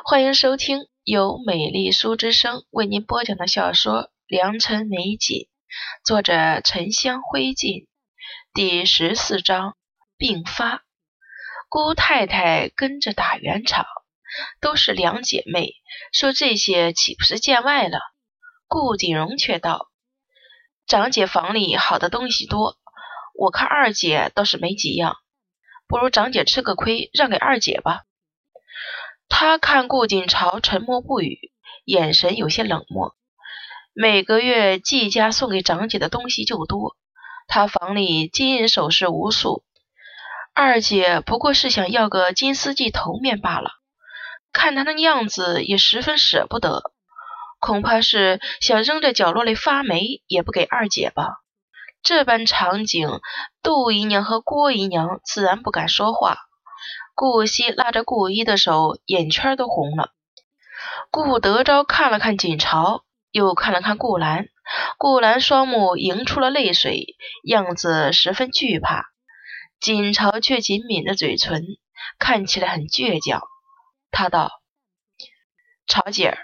欢迎收听由美丽书之声为您播讲的小说《良辰美景》，作者沉香灰烬，第十四章病发。姑太太跟着打圆场，都是两姐妹，说这些岂不是见外了？顾锦荣却道：“长姐房里好的东西多，我看二姐倒是没几样，不如长姐吃个亏，让给二姐吧。”他看顾锦朝沉默不语，眼神有些冷漠。每个月季家送给长姐的东西就多，他房里金银首饰无数。二姐不过是想要个金丝髻头面罢了，看她那样子也十分舍不得，恐怕是想扔在角落里发霉也不给二姐吧。这般场景，杜姨娘和郭姨娘自然不敢说话。顾惜拉着顾一的手，眼圈都红了。顾德昭看了看锦朝，又看了看顾兰，顾兰双目盈出了泪水，样子十分惧怕。锦朝却紧抿着嘴唇，看起来很倔强。他道：“朝姐儿，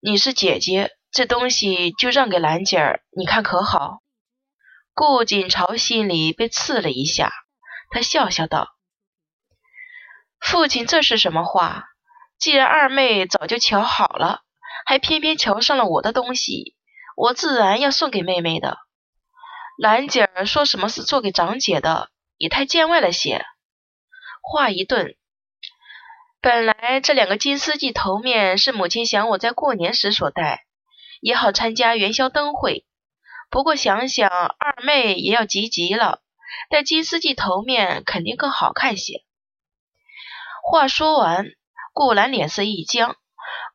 你是姐姐，这东西就让给兰姐儿，你看可好？”顾锦朝心里被刺了一下，他笑笑道。父亲，这是什么话？既然二妹早就瞧好了，还偏偏瞧上了我的东西，我自然要送给妹妹的。兰姐儿说什么是做给长姐的，也太见外了些。话一顿，本来这两个金丝髻头面是母亲想我在过年时所戴，也好参加元宵灯会。不过想想二妹也要急急了，戴金丝髻头面肯定更好看些。话说完，顾兰脸色一僵。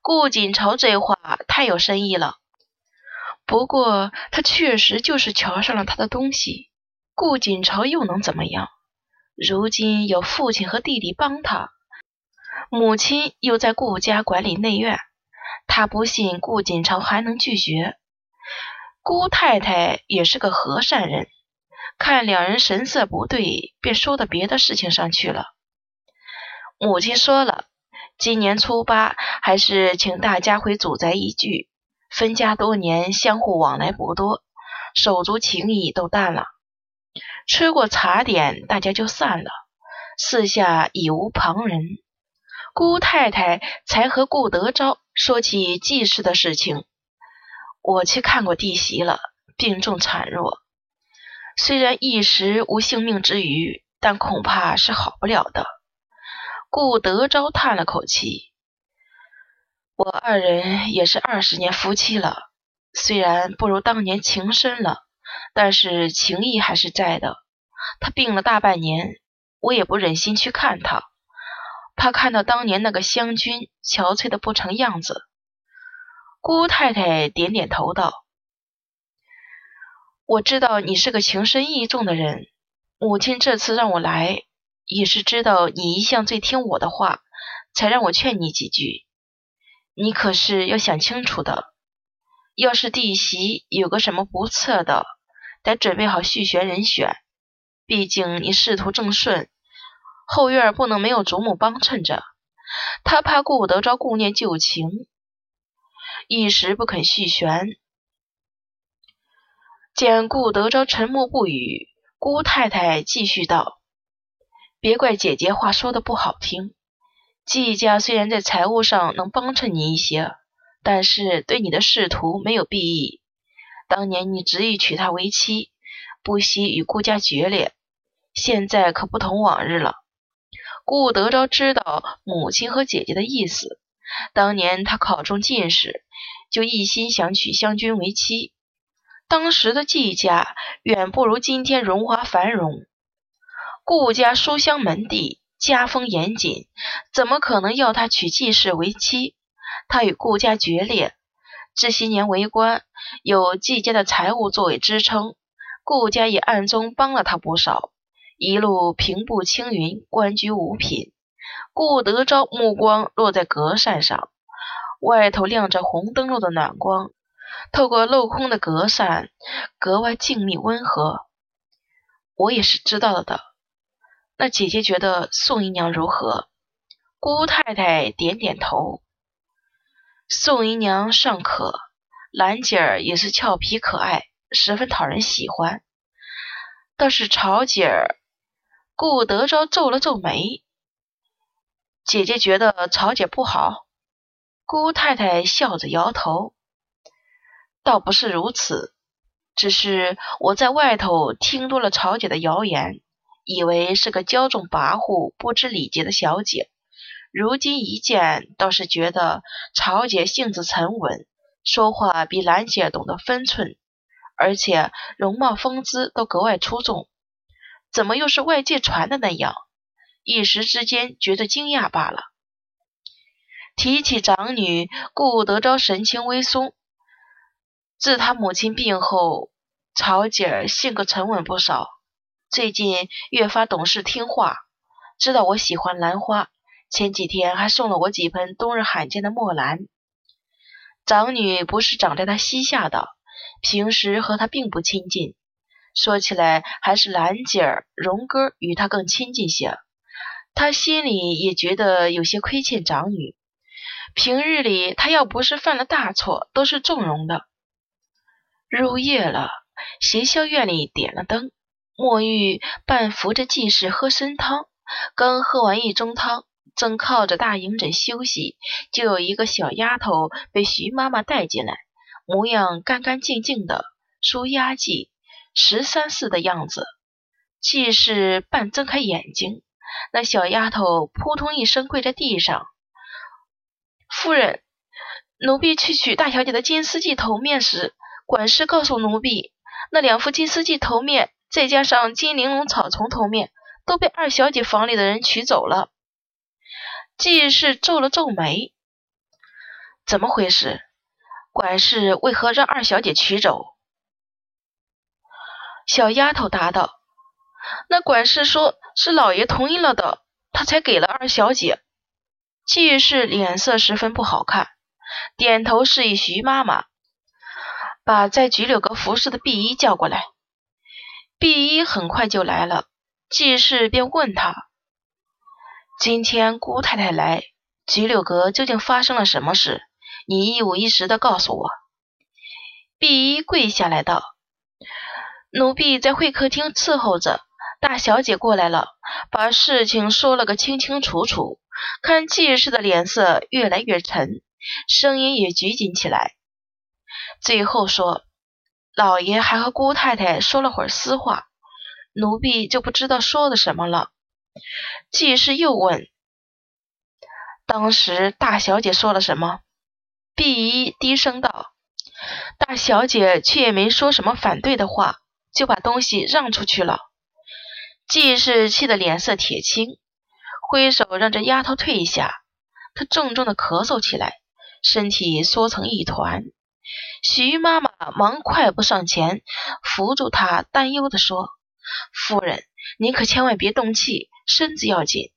顾锦朝这话太有深意了。不过他确实就是瞧上了他的东西，顾锦朝又能怎么样？如今有父亲和弟弟帮他，母亲又在顾家管理内院，他不信顾锦朝还能拒绝。姑太太也是个和善人，看两人神色不对，便说到别的事情上去了。母亲说了，今年初八还是请大家回祖宅一聚。分家多年，相互往来不多，手足情谊都淡了。吃过茶点，大家就散了。四下已无旁人，姑太太才和顾德昭说起季氏的事情。我去看过弟媳了，病重孱弱，虽然一时无性命之余，但恐怕是好不了的。顾德昭叹了口气：“我二人也是二十年夫妻了，虽然不如当年情深了，但是情谊还是在的。他病了大半年，我也不忍心去看他，怕看到当年那个湘君憔悴的不成样子。”姑太太点点头道：“我知道你是个情深义重的人，母亲这次让我来。”也是知道你一向最听我的话，才让我劝你几句。你可是要想清楚的。要是弟媳有个什么不测的，得准备好续弦人选。毕竟你仕途正顺，后院不能没有祖母帮衬着。他怕顾德昭顾念旧情，一时不肯续弦。见顾德昭沉默不语，姑太太继续道。别怪姐姐话说的不好听，季家虽然在财务上能帮衬你一些，但是对你的仕途没有裨益。当年你执意娶她为妻，不惜与顾家决裂，现在可不同往日了。顾德昭知道母亲和姐姐的意思，当年他考中进士，就一心想娶湘君为妻。当时的季家远不如今天荣华繁荣。顾家书香门第，家风严谨，怎么可能要他娶季氏为妻？他与顾家决裂，这些年为官，有季家的财物作为支撑，顾家也暗中帮了他不少，一路平步青云，官居五品。顾德昭目光落在格扇上，外头亮着红灯笼的暖光，透过镂空的格扇，格外静谧温和。我也是知道的。那姐姐觉得宋姨娘如何？姑太太点点头。宋姨娘尚可，兰姐儿也是俏皮可爱，十分讨人喜欢。倒是曹姐儿，顾德昭皱了皱眉。姐姐觉得曹姐不好。姑太太笑着摇头，倒不是如此，只是我在外头听多了曹姐的谣言，以为是个骄纵跋扈、不知礼节的小姐。如今一见，倒是觉得曹姐性子沉稳，说话比兰姐懂得分寸，而且容貌风姿都格外出众。怎么又是外界传的那样？一时之间觉得惊讶罢了。提起长女顾德昭，神情微松。自他母亲病后，曹姐儿性格沉稳不少，最近越发懂事听话，知道我喜欢兰花。前几天还送了我几盆冬日罕见的墨兰。长女不是长在他膝下的，平时和他并不亲近。说起来，还是兰姐儿、荣哥与他更亲近些。他心里也觉得有些亏欠长女。平日里，他要不是犯了大错，都是纵容的。入夜了，协孝院里点了灯，墨玉半扶着季氏喝参汤，刚喝完一盅汤。正靠着大营枕休息，就有一个小丫头被徐妈妈带进来，模样干干净净的，梳丫髻，十三四的样子。季氏半睁开眼睛，那小丫头扑通一声跪在地上：“夫人，奴婢去取大小姐的金丝髻头面时，管事告诉奴婢，那两副金丝髻头面，再加上金玲珑草丛头面，都被二小姐房里的人取走了。”季氏皱了皱眉，怎么回事？管事为何让二小姐取走？小丫头答道：“那管事说是老爷同意了的，他才给了二小姐。”季氏脸色十分不好看，点头示意徐妈妈把在菊柳阁服侍的碧衣叫过来。碧衣很快就来了，季氏便问他。今天姑太太来，菊柳阁究竟发生了什么事？你一五一十的告诉我。碧衣跪下来道：“奴婢在会客厅伺候着，大小姐过来了，把事情说了个清清楚楚。看季氏的脸色越来越沉，声音也拘谨起来。最后说，老爷还和姑太太说了会儿私话，奴婢就不知道说的什么了。”季氏又问：“当时大小姐说了什么？”碧衣低声道：“大小姐却也没说什么反对的话，就把东西让出去了。”季氏气得脸色铁青，挥手让这丫头退下。她重重的咳嗽起来，身体缩成一团。徐妈妈忙快步上前扶住她，担忧的说：“夫人，您可千万别动气。”身子要紧，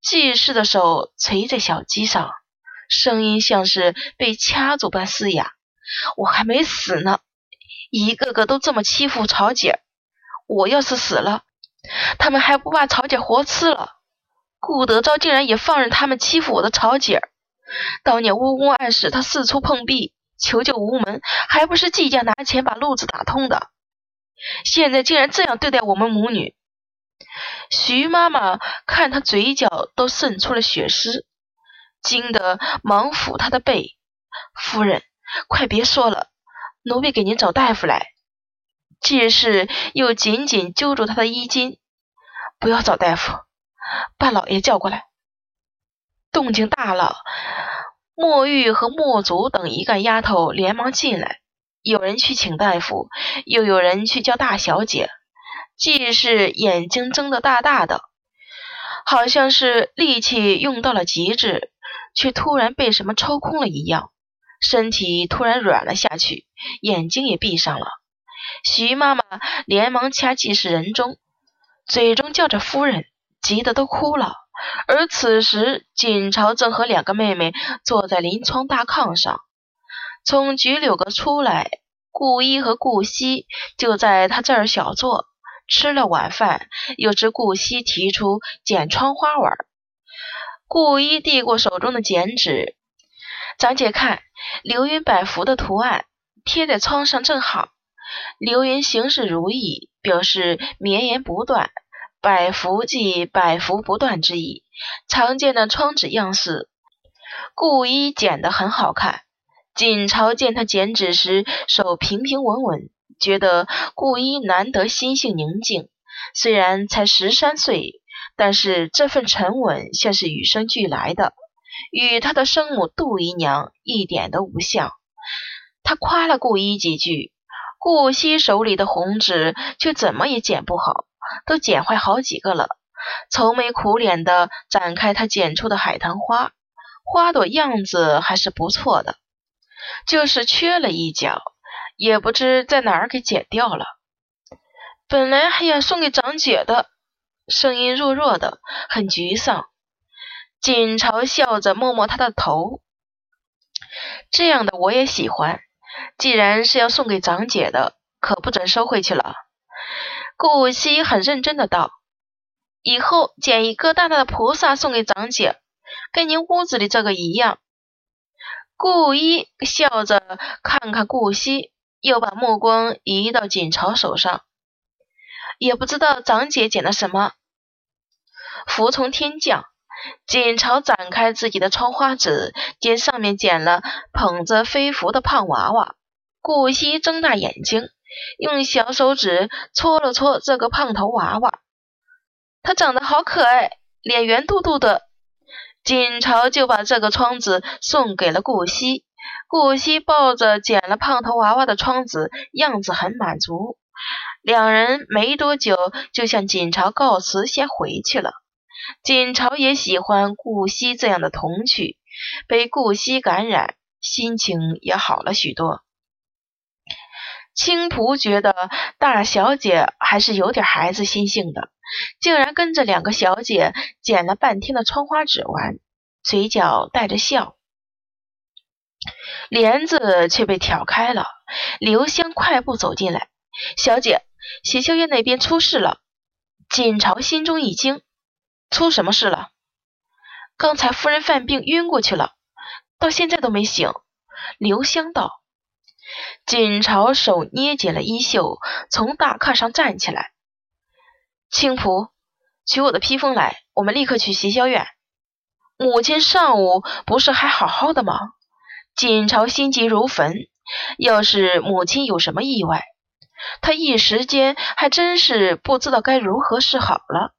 季氏的手垂在小鸡上，声音像是被掐住般嘶哑。我还没死呢，一个个都这么欺负曹姐儿，我要是死了，他们还不把曹姐活吃了？顾德昭竟然也放任他们欺负我的曹姐儿。当年乌公案时，他四处碰壁，求救无门，还不是季家拿钱把路子打通的？现在竟然这样对待我们母女！徐妈妈看他嘴角都渗出了血丝，惊得忙抚他的背。夫人，快别说了，奴婢给您找大夫来。季氏又紧紧揪住他的衣襟，不要找大夫，把老爷叫过来。动静大了，墨玉和墨竹等一干丫头连忙进来，有人去请大夫，又有人去叫大小姐。季氏眼睛睁得大大的，好像是力气用到了极致，却突然被什么抽空了一样，身体突然软了下去，眼睛也闭上了。徐妈妈连忙掐季氏人中，嘴中叫着夫人，急得都哭了。而此时，锦朝正和两个妹妹坐在临窗大炕上，从菊柳阁出来，顾一和顾惜就在他这儿小坐。吃了晚饭，又知顾惜提出剪窗花玩，顾一递过手中的剪纸，长姐看，流云百福的图案贴在窗上正好。流云行事如意，表示绵延不断；百福即百福不断之意。常见的窗纸样式，顾一剪得很好看。锦朝见他剪纸时手平平稳稳，觉得顾一难得心性宁静。虽然才十三岁，但是这份沉稳像是与生俱来的，与他的生母杜姨娘一点都不像。他夸了顾一几句，顾惜手里的红纸却怎么也剪不好，都剪坏好几个了。愁眉苦脸的展开他剪出的海棠花，花朵样子还是不错的，就是缺了一角，也不知在哪儿给剪掉了。本来还要送给长姐的，声音弱弱的，很沮丧。锦朝笑着摸摸他的头，这样的我也喜欢。既然是要送给长姐的，可不准收回去了。顾惜很认真的道：“以后捡一个大大的菩萨送给长姐，跟您屋子里这个一样。”顾一笑着看看顾惜，又把目光移到锦朝手上。也不知道长姐捡了什么，福从天降。锦朝展开自己的窗花纸，见上面剪了捧着飞符的胖娃娃。顾惜睁大眼睛，用小手指搓了搓这个胖头娃娃，他长得好可爱，脸圆嘟嘟的。锦朝就把这个窗子送给了顾惜。顾惜抱着捡了胖头娃娃的窗子，样子很满足。两人没多久就向锦朝告辞，先回去了。锦朝也喜欢顾惜这样的童趣，被顾惜感染，心情也好了许多。青蒲觉得大小姐还是有点孩子心性的，竟然跟着两个小姐剪了半天的窗花纸玩，嘴角带着笑。帘子却被挑开了，刘香快步走进来，小姐。喜秀院那边出事了，锦朝心中一惊，出什么事了？刚才夫人犯病晕过去了，到现在都没醒。刘香道。锦朝手捏紧了衣袖，从大炕上站起来。青仆，取我的披风来，我们立刻去喜秀院。母亲上午不是还好好的吗？锦朝心急如焚，要是母亲有什么意外。他一时间还真是不知道该如何是好了。